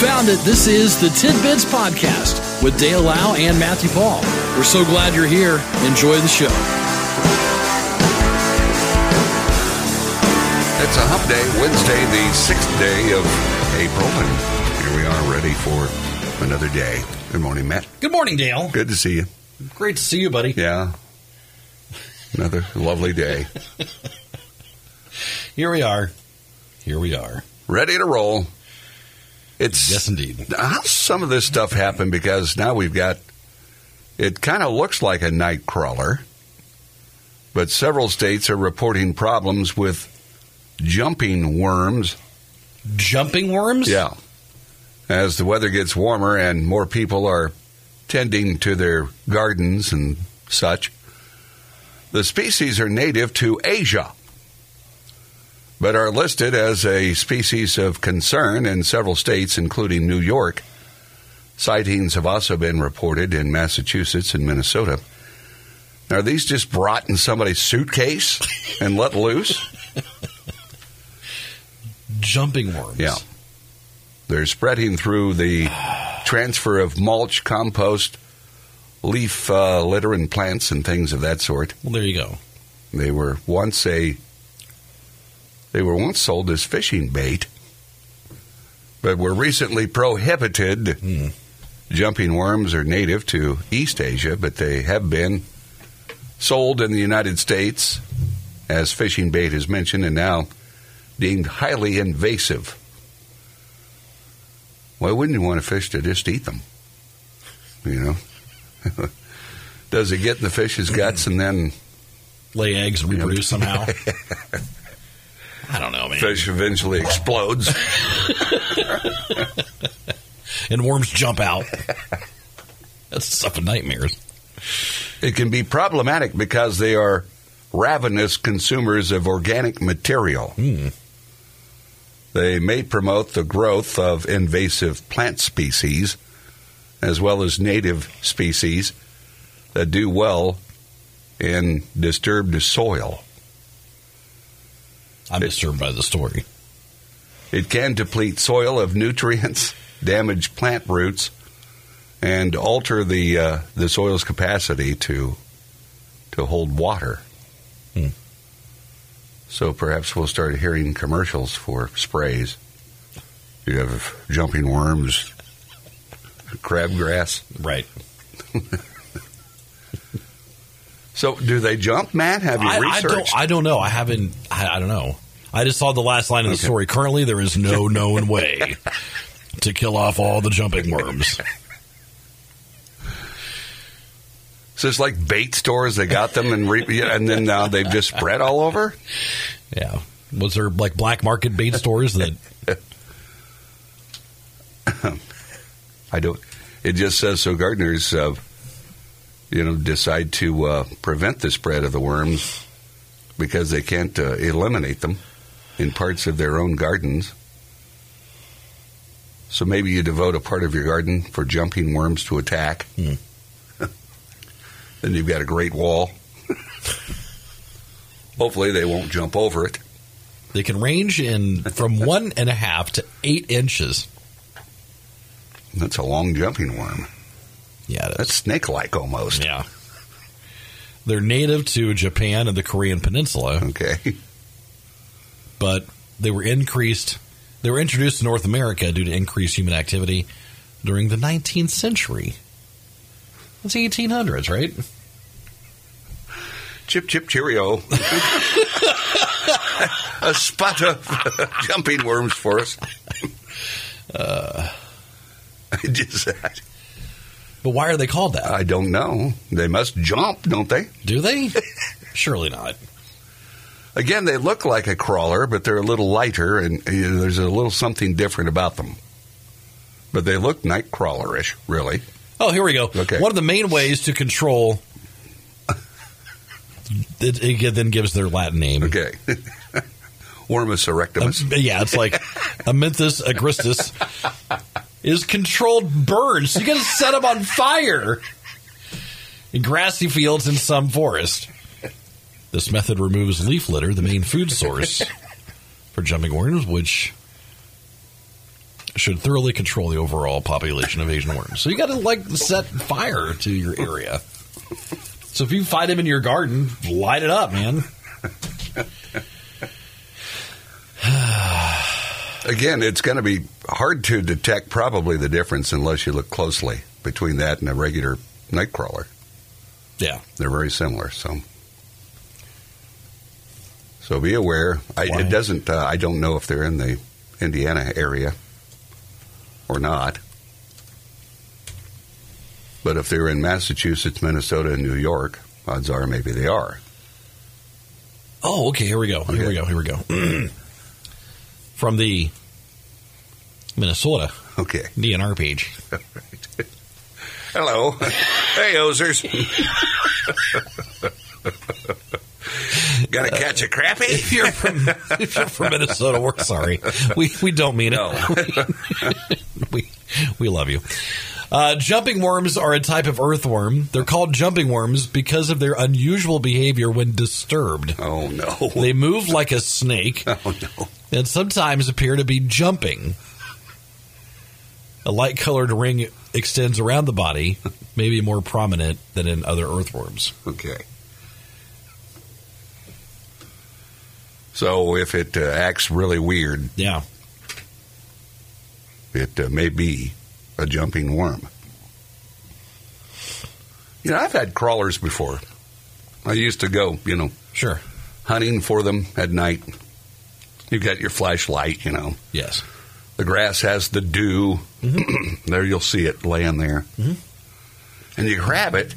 found it. This is the Tidbits Podcast with Dale Lau and Matthew Paul. We're so glad you're here. Enjoy the show. It's a hump day, Wednesday, the sixth day of April, and here we are ready for another day. Good morning, Matt. Good morning, Dale. Good to see you. Great to see you, buddy. Yeah. Another lovely day. Here we are. Here we are. Ready to roll. It's Yes, indeed. how some of this stuff happened because now we've got it kind of looks like a night crawler, but several states are reporting problems with jumping worms. Jumping worms? Yeah. As the weather gets warmer and more people are tending to their gardens and such, the species are native to Asia, but are listed as a species of concern in several states, including New York. Sightings have also been reported in Massachusetts and Minnesota. Are these just brought in somebody's suitcase and let loose? Jumping worms. Yeah. They're spreading through the transfer of mulch, compost, leaf uh, litter, and plants and things of that sort. Well, there you go. They were once a they were once sold as fishing bait, but were recently prohibited. Hmm. Jumping worms are native to East Asia, but they have been sold in the United States as fishing bait is mentioned, and now deemed highly invasive. Why wouldn't you want a fish to just eat them? You know, does it get in the fish's guts and then Lay eggs and reproduce somehow. I don't know, man. fish eventually explodes? And worms jump out. That's stuff of nightmares. It can be problematic because they are ravenous consumers of organic material. Hmm. They may promote the growth of invasive plant species as well as native species that do well in disturbed soil. I'm disturbed by the story. It can deplete soil of nutrients, damage plant roots, and alter the uh, the soil's capacity to to hold water. Hmm. So perhaps we'll start hearing commercials for sprays. You have jumping worms, crabgrass. Right. So do they jump, Matt? Have you I, I researched? don't. I don't know. I haven't. I, I don't know. I just saw the last line of the Okay. story. Currently, there is no known way to kill off all the jumping worms. so it's like bait stores. They got them and re- and then now they've just spread all over. Yeah. Was there like black market bait stores that? I don't. It just says so. Gardeners, uh, you know, decide to uh, prevent the spread of the worms because they can't uh, eliminate them in parts of their own gardens. So maybe you devote a part of your garden for jumping worms to attack. Hmm. then you've got a great wall. Hopefully, they won't jump over it. They can range in from one and a half to eight inches. That's a long jumping worm. Yeah. That's snake-like almost. Yeah. They're native to Japan and the Korean Peninsula, Okay. but they were increased. They were introduced to North America due to increased human activity during the 19th century. That's the 1800s, right? Chip, chip, cheerio. a spot of jumping worms for us. Uh. I just, But why are they called that? I don't know. They must jump, don't they? Do they? Surely not. Again, they look like a crawler, but they're a little lighter, and you know, there's a little something different about them. But they look night crawlerish, really. Oh, here we go. Okay. One of the main ways to control. It, it then gives their Latin name. Okay. Wormus Um, yeah, it's like Amynthas agrestis is controlled burns. You got to set them on fire in grassy fields in some forest. This method removes leaf litter, the main food source for jumping worms, which should thoroughly control the overall population of Asian worms. So you got to like set fire to your area. So if you find them in your garden, light it up, man. Again, it's going to be hard to detect probably the difference unless you look closely between that and a regular nightcrawler. Yeah. They're very similar, so so be aware. I, it doesn't. Uh, I don't know if they're in the Indiana area or not, but if they're in Massachusetts, Minnesota, and New York, odds are maybe they are. Oh, okay. Here we go. Here we go. Here we go. From the Minnesota Okay. DNR page. Hello. hey, Ozers. Gonna catch a crappie? If you're from if you're from Minnesota, we're sorry. We we don't mean it. We we love you. Uh, jumping worms are a type of earthworm. They're called jumping worms because of their unusual behavior when disturbed. Oh no. They move like a snake Oh no. And sometimes appear to be jumping. A light colored ring extends around the body, maybe more prominent than in other earthworms. Okay. So if it uh, acts really weird, Yeah. it uh, may be a jumping worm. You know, I've had crawlers before. I used to go, you know, Sure. hunting for them at night. You've got your flashlight, you know. Yes. The grass has the dew. there you'll see it laying there. Mhm. And you grab it,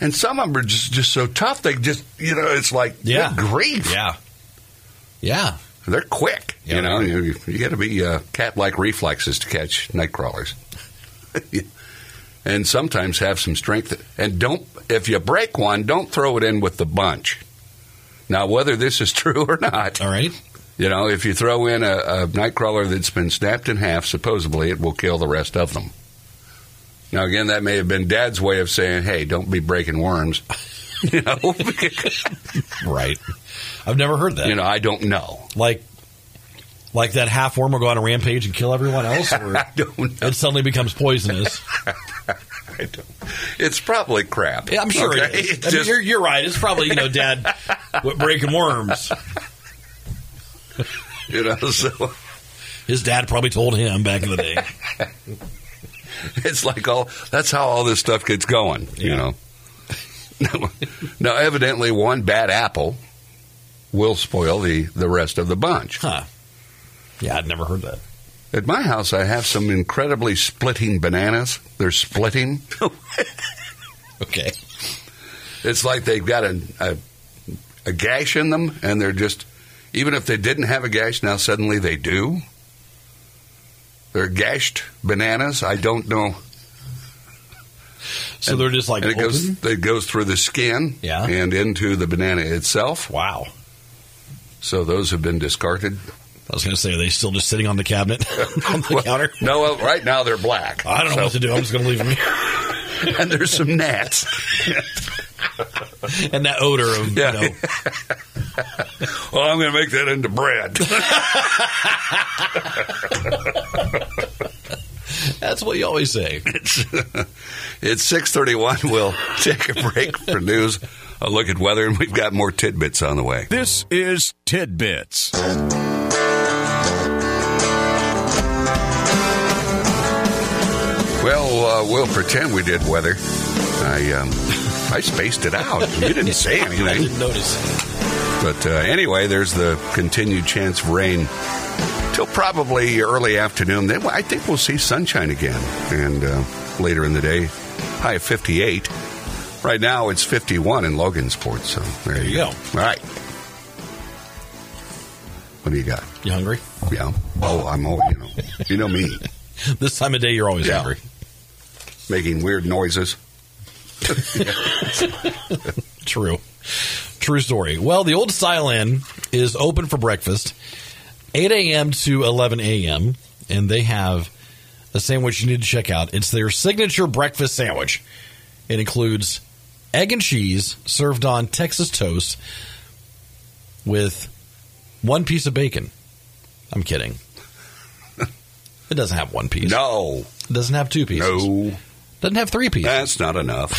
and some of them are just, just so tough, they just, you know, it's like, Yeah. grief. Yeah. Yeah. They're quick. Yeah, you know, you, you got to be uh, cat-like reflexes to catch night crawlers, and sometimes have some strength. And don't if you break one, don't throw it in with the bunch. Now, whether this is true or not, All right. You know, if you throw in a, a night crawler that's been snapped in half, supposedly it will kill the rest of them. Now, again, that may have been Dad's way of saying, "Hey, don't be breaking worms." you know, Right. I've never heard that. you know, I don't know. like like that half worm will go on a rampage and kill everyone else or I don't know. it suddenly becomes poisonous. I don't. It's probably crap. Yeah, I'm sure Okay? it is. It's I mean, you're, you're right. It's probably, you know, dad breaking worms. you know, so His dad probably told him back in the day. it's like all that's how all this stuff gets going. You know. now, now, evidently, one bad apple will spoil the the rest of the bunch. Huh. Yeah, I'd never heard that. At my house, I have some incredibly splitting bananas. They're splitting. Okay. It's like they've got a, a a gash in them, and they're just even if they didn't have a gash, now suddenly they do. They're gashed bananas. I don't know. So they're just like and it goes it goes through the skin Yeah. and into the banana itself. Wow. So those have been discarded. I was going to say, are they still just sitting on the cabinet on the Well, counter? No, well, right now they're black. I don't know what to do. I'm just going to leave them here. And there's some gnats. And that odor of, Yeah. you know, well, I'm going to make that into bread. that's what you always say. it's it's six thirty one. We'll take a break for news, a look at weather, and we've got more tidbits on the way. This is Tidbits. Well, uh, we'll pretend we did weather. I um, I spaced it out. You didn't say anything. I didn't notice. But uh, anyway, there's the continued chance of rain till probably early afternoon. Then I think we'll see sunshine again, and uh, later in the day, high of 58. Right now, it's 51 in Logansport. So there, There you go. All right. What do you got? You hungry? Yeah. Oh, I'm always, you know, you know me, This time of day, you're always Yeah. hungry. making weird noises. True. True story. Well, the old Style Inn is open for breakfast, 8 a.m. to 11 a.m., and they have a sandwich you need to check out. It's their signature breakfast sandwich. It includes egg and cheese served on Texas toast with one piece of bacon. I'm kidding. It doesn't have one piece. No, It doesn't have two pieces. no, Doesn't have three pieces. that's not enough.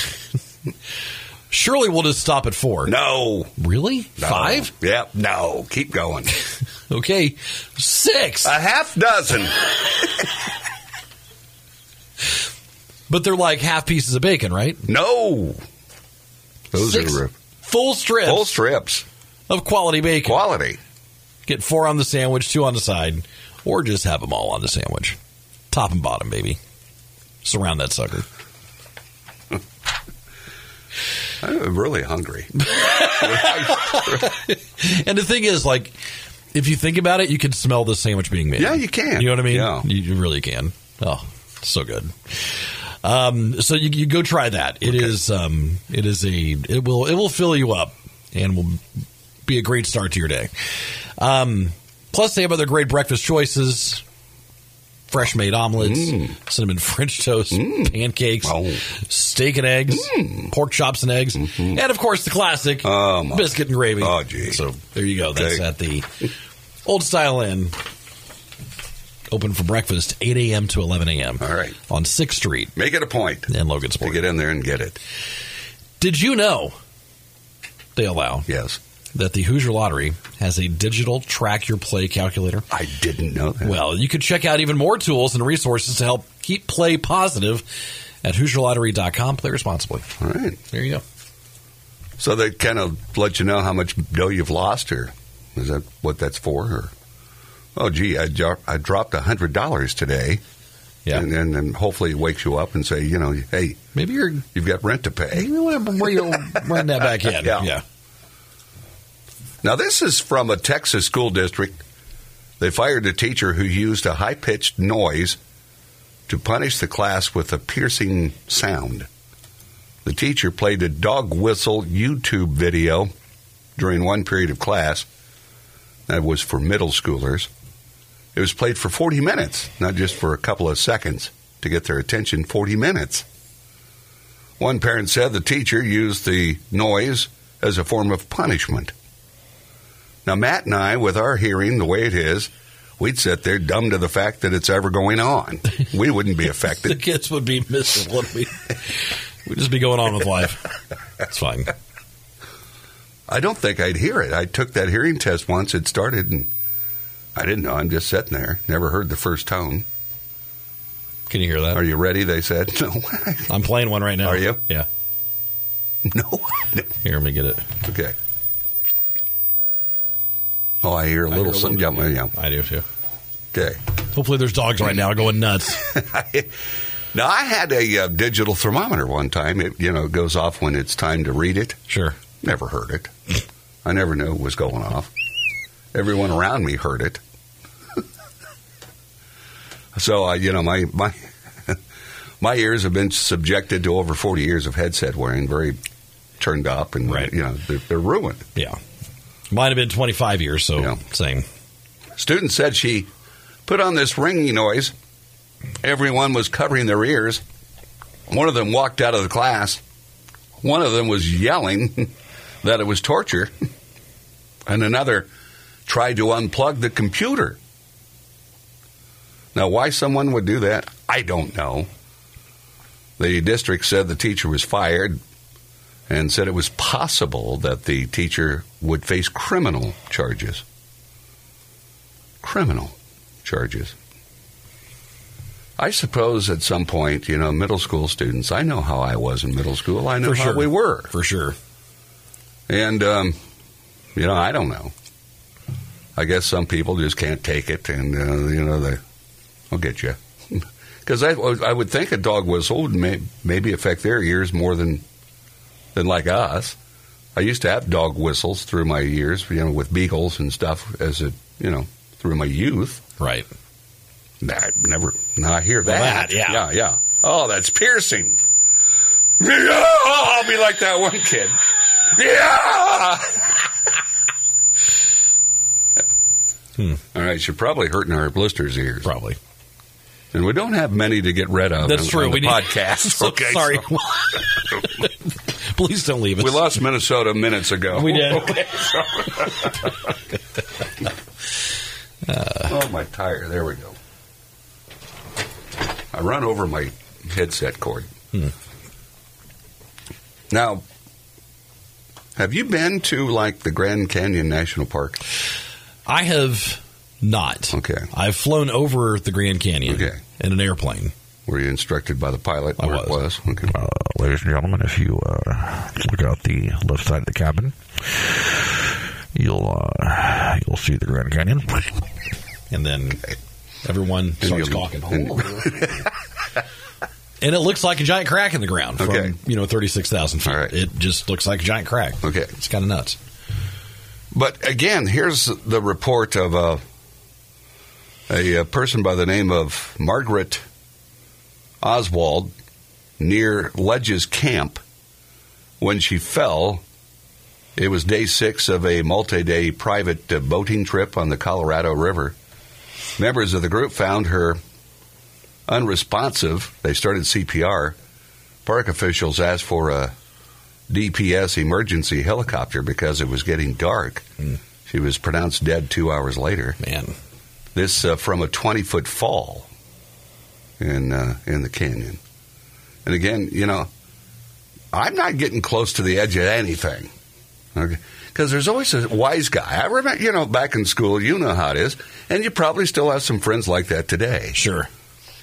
Surely we'll just stop at four. No, Really? no. Five? Yep, no. Keep going. Okay. Six. A half dozen. But they're like half pieces of bacon, right? No, those Six are full strips full strips. of quality bacon. Quality. Get four on the sandwich, two on the side, or just have them all on the sandwich. Top and bottom, baby. Surround that sucker. I'm really hungry. And the thing is, like, if you think about it, you can smell the sandwich being made. Yeah, you can. You know what I mean? Yeah. You, you really can. Oh, so good. Um, so you, you go try that. It is um, it is a it will it will fill you up and will be a great start to your day. Um, plus, they have other great breakfast choices. Fresh made omelets, cinnamon French toast, pancakes, Mm. Oh. steak and eggs, pork chops and eggs, and of course the classic Mm-hmm. Oh, biscuit and gravy. Oh, gee. So there you go. That's Okay. at the Old Style Inn. Open for breakfast 8 a.m. to 11 a.m. All right. On 6th Street Make it a point in to get in there and get it. Did you know, they allow, Yes. That the Hoosier Lottery has a digital track your play calculator? I didn't know that. Well, you could check out even more tools and resources to help keep play positive at HoosierLottery.com. Play responsibly. All right. There you go. So they kind of let you know how much dough you've lost, or is that what that's for? Or oh, gee, I, dro- I dropped a hundred dollars today, Yeah. and then and hopefully it wakes you up and say, you know, hey, Maybe you're you've got rent to pay. maybe you want to reel, run that back in. Yeah. yeah. Now this is from a Texas school district. They fired a teacher who used a high pitched noise to punish the class with a piercing sound. The teacher played a dog whistle YouTube video during one period of class. That was for middle schoolers. It was played for 40 minutes, not just for a couple of seconds to get their attention, 40 minutes. One parent said the teacher used the noise as a form of punishment. Now, Matt and I, with our hearing the way it is, we'd sit there dumb to the fact that it's ever going on. We wouldn't be affected. The kids would be miserable. We we'd just be going on with life. That's fine. I don't think I'd hear it. I took that hearing test once. It started, and I didn't know. I'm just sitting there. Never heard the first tone. Can you hear that? Are you ready? They said. No. I'm playing one right now. Are you? Yeah. no. Here, let me get it. Okay. Oh, I hear a I little hear something. little Yeah, yeah. I do too. Okay. Hopefully, there's dogs right now going nuts. now, I had a uh, digital thermometer one time. It, you know, goes off when it's time to read it. Sure. Never heard it. I never knew it was going off. Everyone around me heard it. so, uh, you know, my my my ears have been subjected to over forty years of headset wearing, very turned up, and Right. you know they're, they're ruined. Yeah. Might have been 25 years, so Yeah. same. Student said she put on this ringing noise. Everyone was covering their ears. One of them walked out of the class. One of them was yelling that it was torture. And another tried to unplug the computer. Now, why someone would do that, I don't know. The district said the teacher was fired and said it was possible that the teacher would face criminal charges criminal charges. I suppose at some point, you know, middle school students, I know how I was in middle school. I know For how sure. we were. For sure. And, um, you know, I don't know. I guess some people just can't take it, and, uh, you know, they, I'll get you. Because I, I would think a dog whistle would may, maybe affect their ears more than, than like us. I used to have dog whistles through my years, you know, with beagles and stuff as a, you know, through my youth. Right. Nah, never. Now I hear that. that, yeah. yeah, yeah. Oh, that's piercing. Yeah, I'll be like that one kid. Yeah. Hmm. All right, you're probably hurting our blisters' ears, Probably. and we don't have many to get rid of. That's on, true. on we the need podcast. So okay, sorry. so Please don't leave us. we lost Minnesota minutes ago. We did. Okay, so- oh, my tire. There we go. I run over my headset cord. Hmm. Now, have you been to like the Grand Canyon National Park? I have not. Okay. I've flown over the Grand Canyon Okay. in an airplane. Were you instructed by the pilot I where it was. was? Okay. Uh, ladies and gentlemen, if you uh, look out the left side of the cabin, you'll uh, you'll see the Grand Canyon. And then everyone starts you- talking. and- and it looks like a giant crack in the ground from, Okay. you know, 36,000 feet. All right. It just looks like a giant crack. Okay. It's kind of nuts. But again, here's the report of a, a, a person by the name of Margaret Osswald near Ledges Camp. When she fell, it was day six of a multi day private uh, boating trip on the Colorado River. Members of the group found her unresponsive. They started CPR. Park officials asked for a DPS emergency helicopter because it was getting dark. She was pronounced dead two hours later. Man. This uh, from a 20 foot fall in uh, in the canyon. And again, you know, I'm not getting close to the edge of anything. Okay. Because there's always a wise guy. I remember, you know, back in school, you know how it is, and you probably still have some friends like that today. Sure.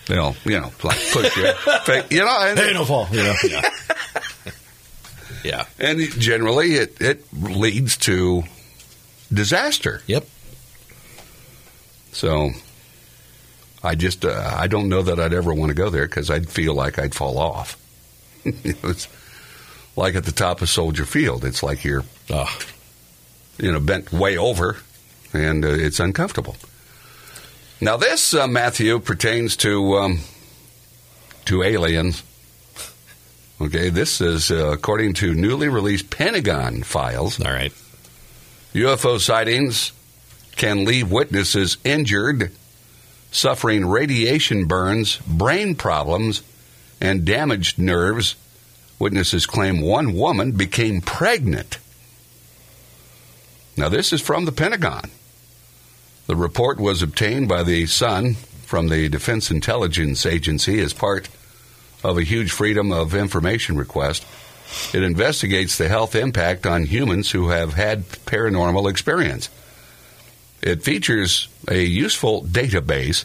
You know, you know, like push you, fake, you know, and, Hey, fall. You know, yeah. yeah. and generally it it leads to disaster. Yep. So I just uh, I don't know that I'd ever want to go there because I'd feel like I'd fall off. Know, it's like at the top of Soldier Field. It's like you're you know bent way over, and uh, it's uncomfortable. Now this uh, Matthew pertains to um, to aliens. Okay, this is uh, according to newly released Pentagon files. all right. UFO sightings can leave witnesses injured, suffering radiation burns, brain problems, and damaged nerves. Witnesses claim one woman became pregnant. Now, this is from the Pentagon. The report was obtained by the Sun from the Defense Intelligence Agency as part of a huge Freedom of Information request. It investigates the health impact on humans who have had paranormal experience. It features a useful database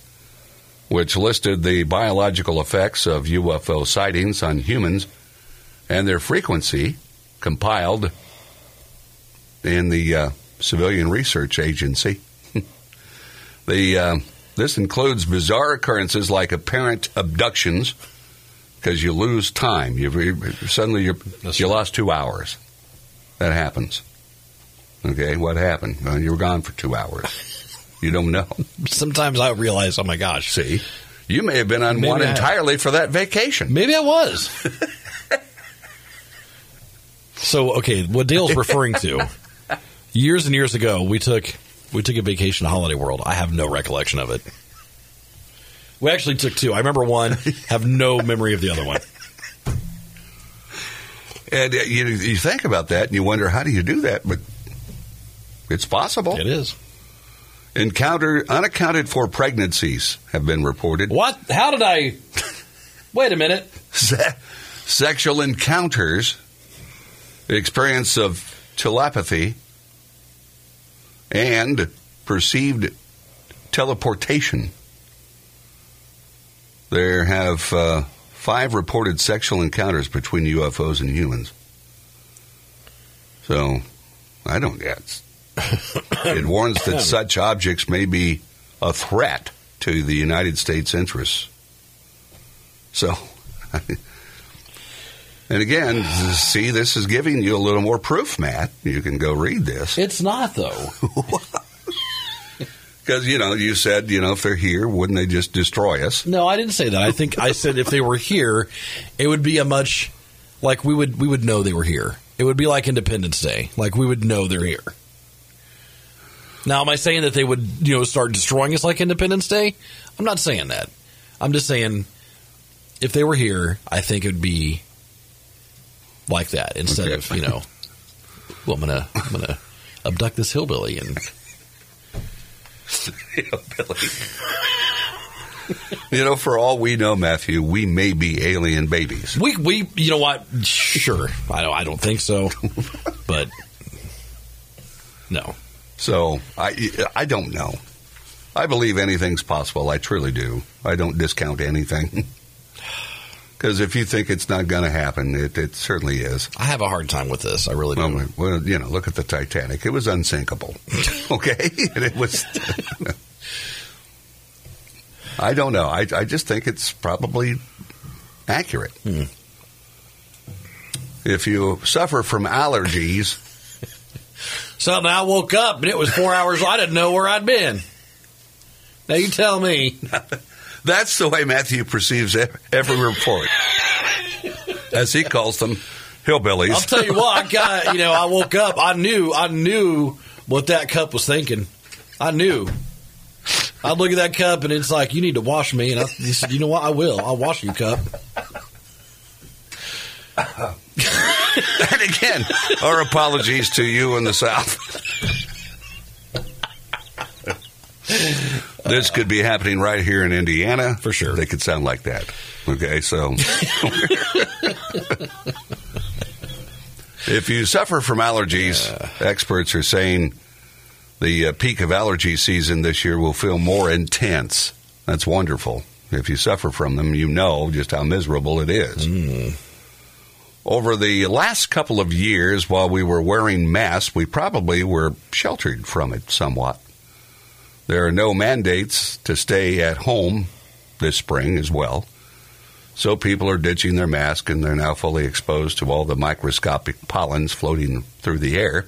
which listed the biological effects of UFO sightings on humans and their frequency, compiled in the uh, Civilian Research Agency. the uh, this includes bizarre occurrences like apparent abductions, because you lose time. You suddenly you you lost two hours. That happens. Okay, what happened? Well, you were gone for two hours. You don't know. Sometimes I realize, oh my gosh, See, you may have been on Maybe one I entirely for that vacation. maybe I was. so, okay, what Dale's referring to, years and years ago, we took we took a vacation to Holiday World. I have no recollection of it. We actually took two. I remember one, have no memory of the other one. And uh, you, you think about that and you wonder, how do you do that? But it's possible. It is. Encounter unaccounted for pregnancies have been reported. What? How did I? Wait a minute. Se- sexual encounters, experience of telepathy, and perceived teleportation. There have uh, five reported sexual encounters between UFOs and humans. So, I don't. Yeah, it's, it warns that such objects may be a threat to the United States interests. So, and again, see, this is giving you a little more proof, Matt. You can go read this. It's not though. Because, you know, you said, you know, if they're here, wouldn't they just destroy us? No, I didn't say that. I think I said if they were here, it would be a much like we would we would know they were here. It would be like Independence Day. Like we would know they're here. Now, am I saying that they would, you know, start destroying us like Independence Day? I'm not saying that. I'm just saying if they were here, I think it would be like that instead Okay. of, you know, well, I'm gonna I'm gonna abduct this hillbilly and Billy. You know, for all we know, Matthew, we may be alien babies. We we you know what? Sure, I don't I don't think so, but no. So I, I don't know. I believe anything's possible. I truly do. I don't discount anything. Because if you think it's not going to happen, it, it certainly is. I have a hard time with this. I really do. Well, well, you know, look at the Titanic. It was unsinkable. okay, and it was. I don't know. I, I just think it's probably accurate. Hmm. If you suffer from allergies, Something I woke up and it was four hours. I didn't know where I'd been. Now you tell me. that's the way Matthew perceives every report, as he calls them, hillbillies. I'll tell you what. I got you know. I woke up. I knew. I knew what that cup was thinking. I knew. I'd look at that cup and it's like, you need to wash me. And I he said, you know what? I will. I'll wash you, cup. and again, our apologies to you in the South. this could be happening right here in Indiana. For sure. They could sound like that. Okay, so. if you suffer from allergies, experts are saying the uh, peak of allergy season this year will feel more intense. That's wonderful. If you suffer from them, you know just how miserable it is. Over the last couple of years, while we were wearing masks, we probably were sheltered from it somewhat. There are no mandates to stay at home this spring as well. So people are ditching their mask and they're now fully exposed to all the microscopic pollens floating through the air.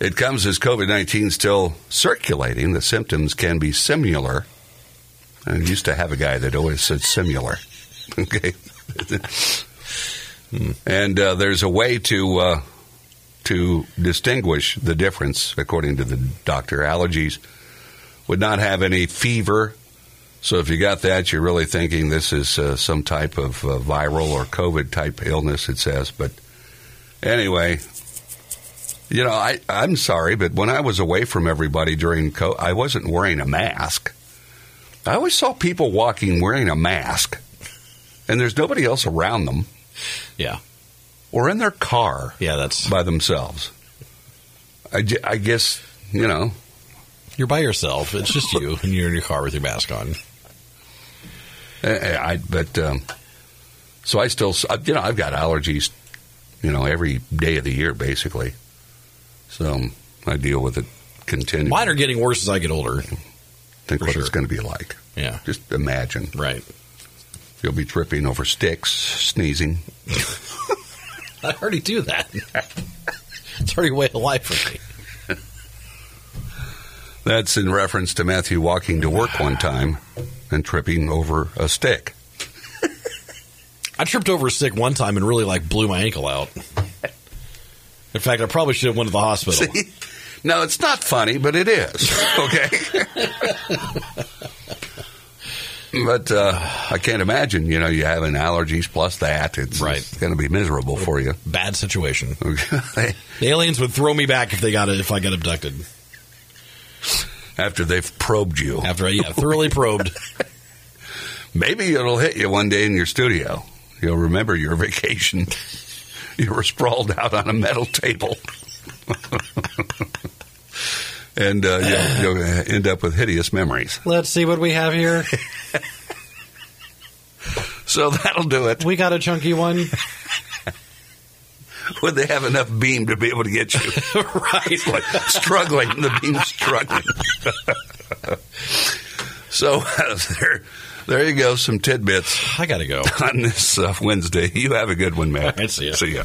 It comes as COVID 19 still circulating. The symptoms can be similar. I used to have a guy that always said similar. Okay. And uh, there's a way to uh, to distinguish the difference, according to the doctor. Allergies would not have any fever, so if you got that, you're really thinking this is uh, some type of uh, viral or COVID type illness. It says, but anyway, you know, I I'm sorry, but when I was away from everybody during COVID, I wasn't wearing a mask. I always saw people walking wearing a mask, and there's nobody else around them Yeah. or in their car Yeah, that's. by themselves. I, j- I guess, you know, You're by yourself. It's just you, and you're in your car with your mask on. I, I but um, so I still, uh, you know, I've got allergies, you know, every day of the year basically. So um, I deal with it continually. Mine are getting worse as I get older. Think for what sure. it's going to be like. Yeah. Just imagine. Right. You'll be tripping over sticks, sneezing. I already do that. it's already a way of life for me. That's in reference to Matthew walking to work one time and tripping over a stick. I tripped over a stick one time and really like blew my ankle out. In fact, I probably should have went to the hospital. See? No, it's not funny, but it is. Okay. but uh, I can't imagine, you know, you having allergies plus that. It's, Right. going to be miserable for you. Bad situation. The aliens would throw me back if they got it if I got abducted. After they've probed you. After yeah, thoroughly probed. Maybe it'll hit you one day in your studio. You'll remember your vacation. You were sprawled out on a metal table. And uh, you'll, you'll end up with hideous memories. Let's see what we have here. So that'll do it. We got a chunky one. Would they have enough beam to be able to get you? right. like struggling, the beam's struggling. so uh, there, there you go, some tidbits I gotta go. on this uh, Wednesday. You have a good one, Matt. I'd see ya. See ya.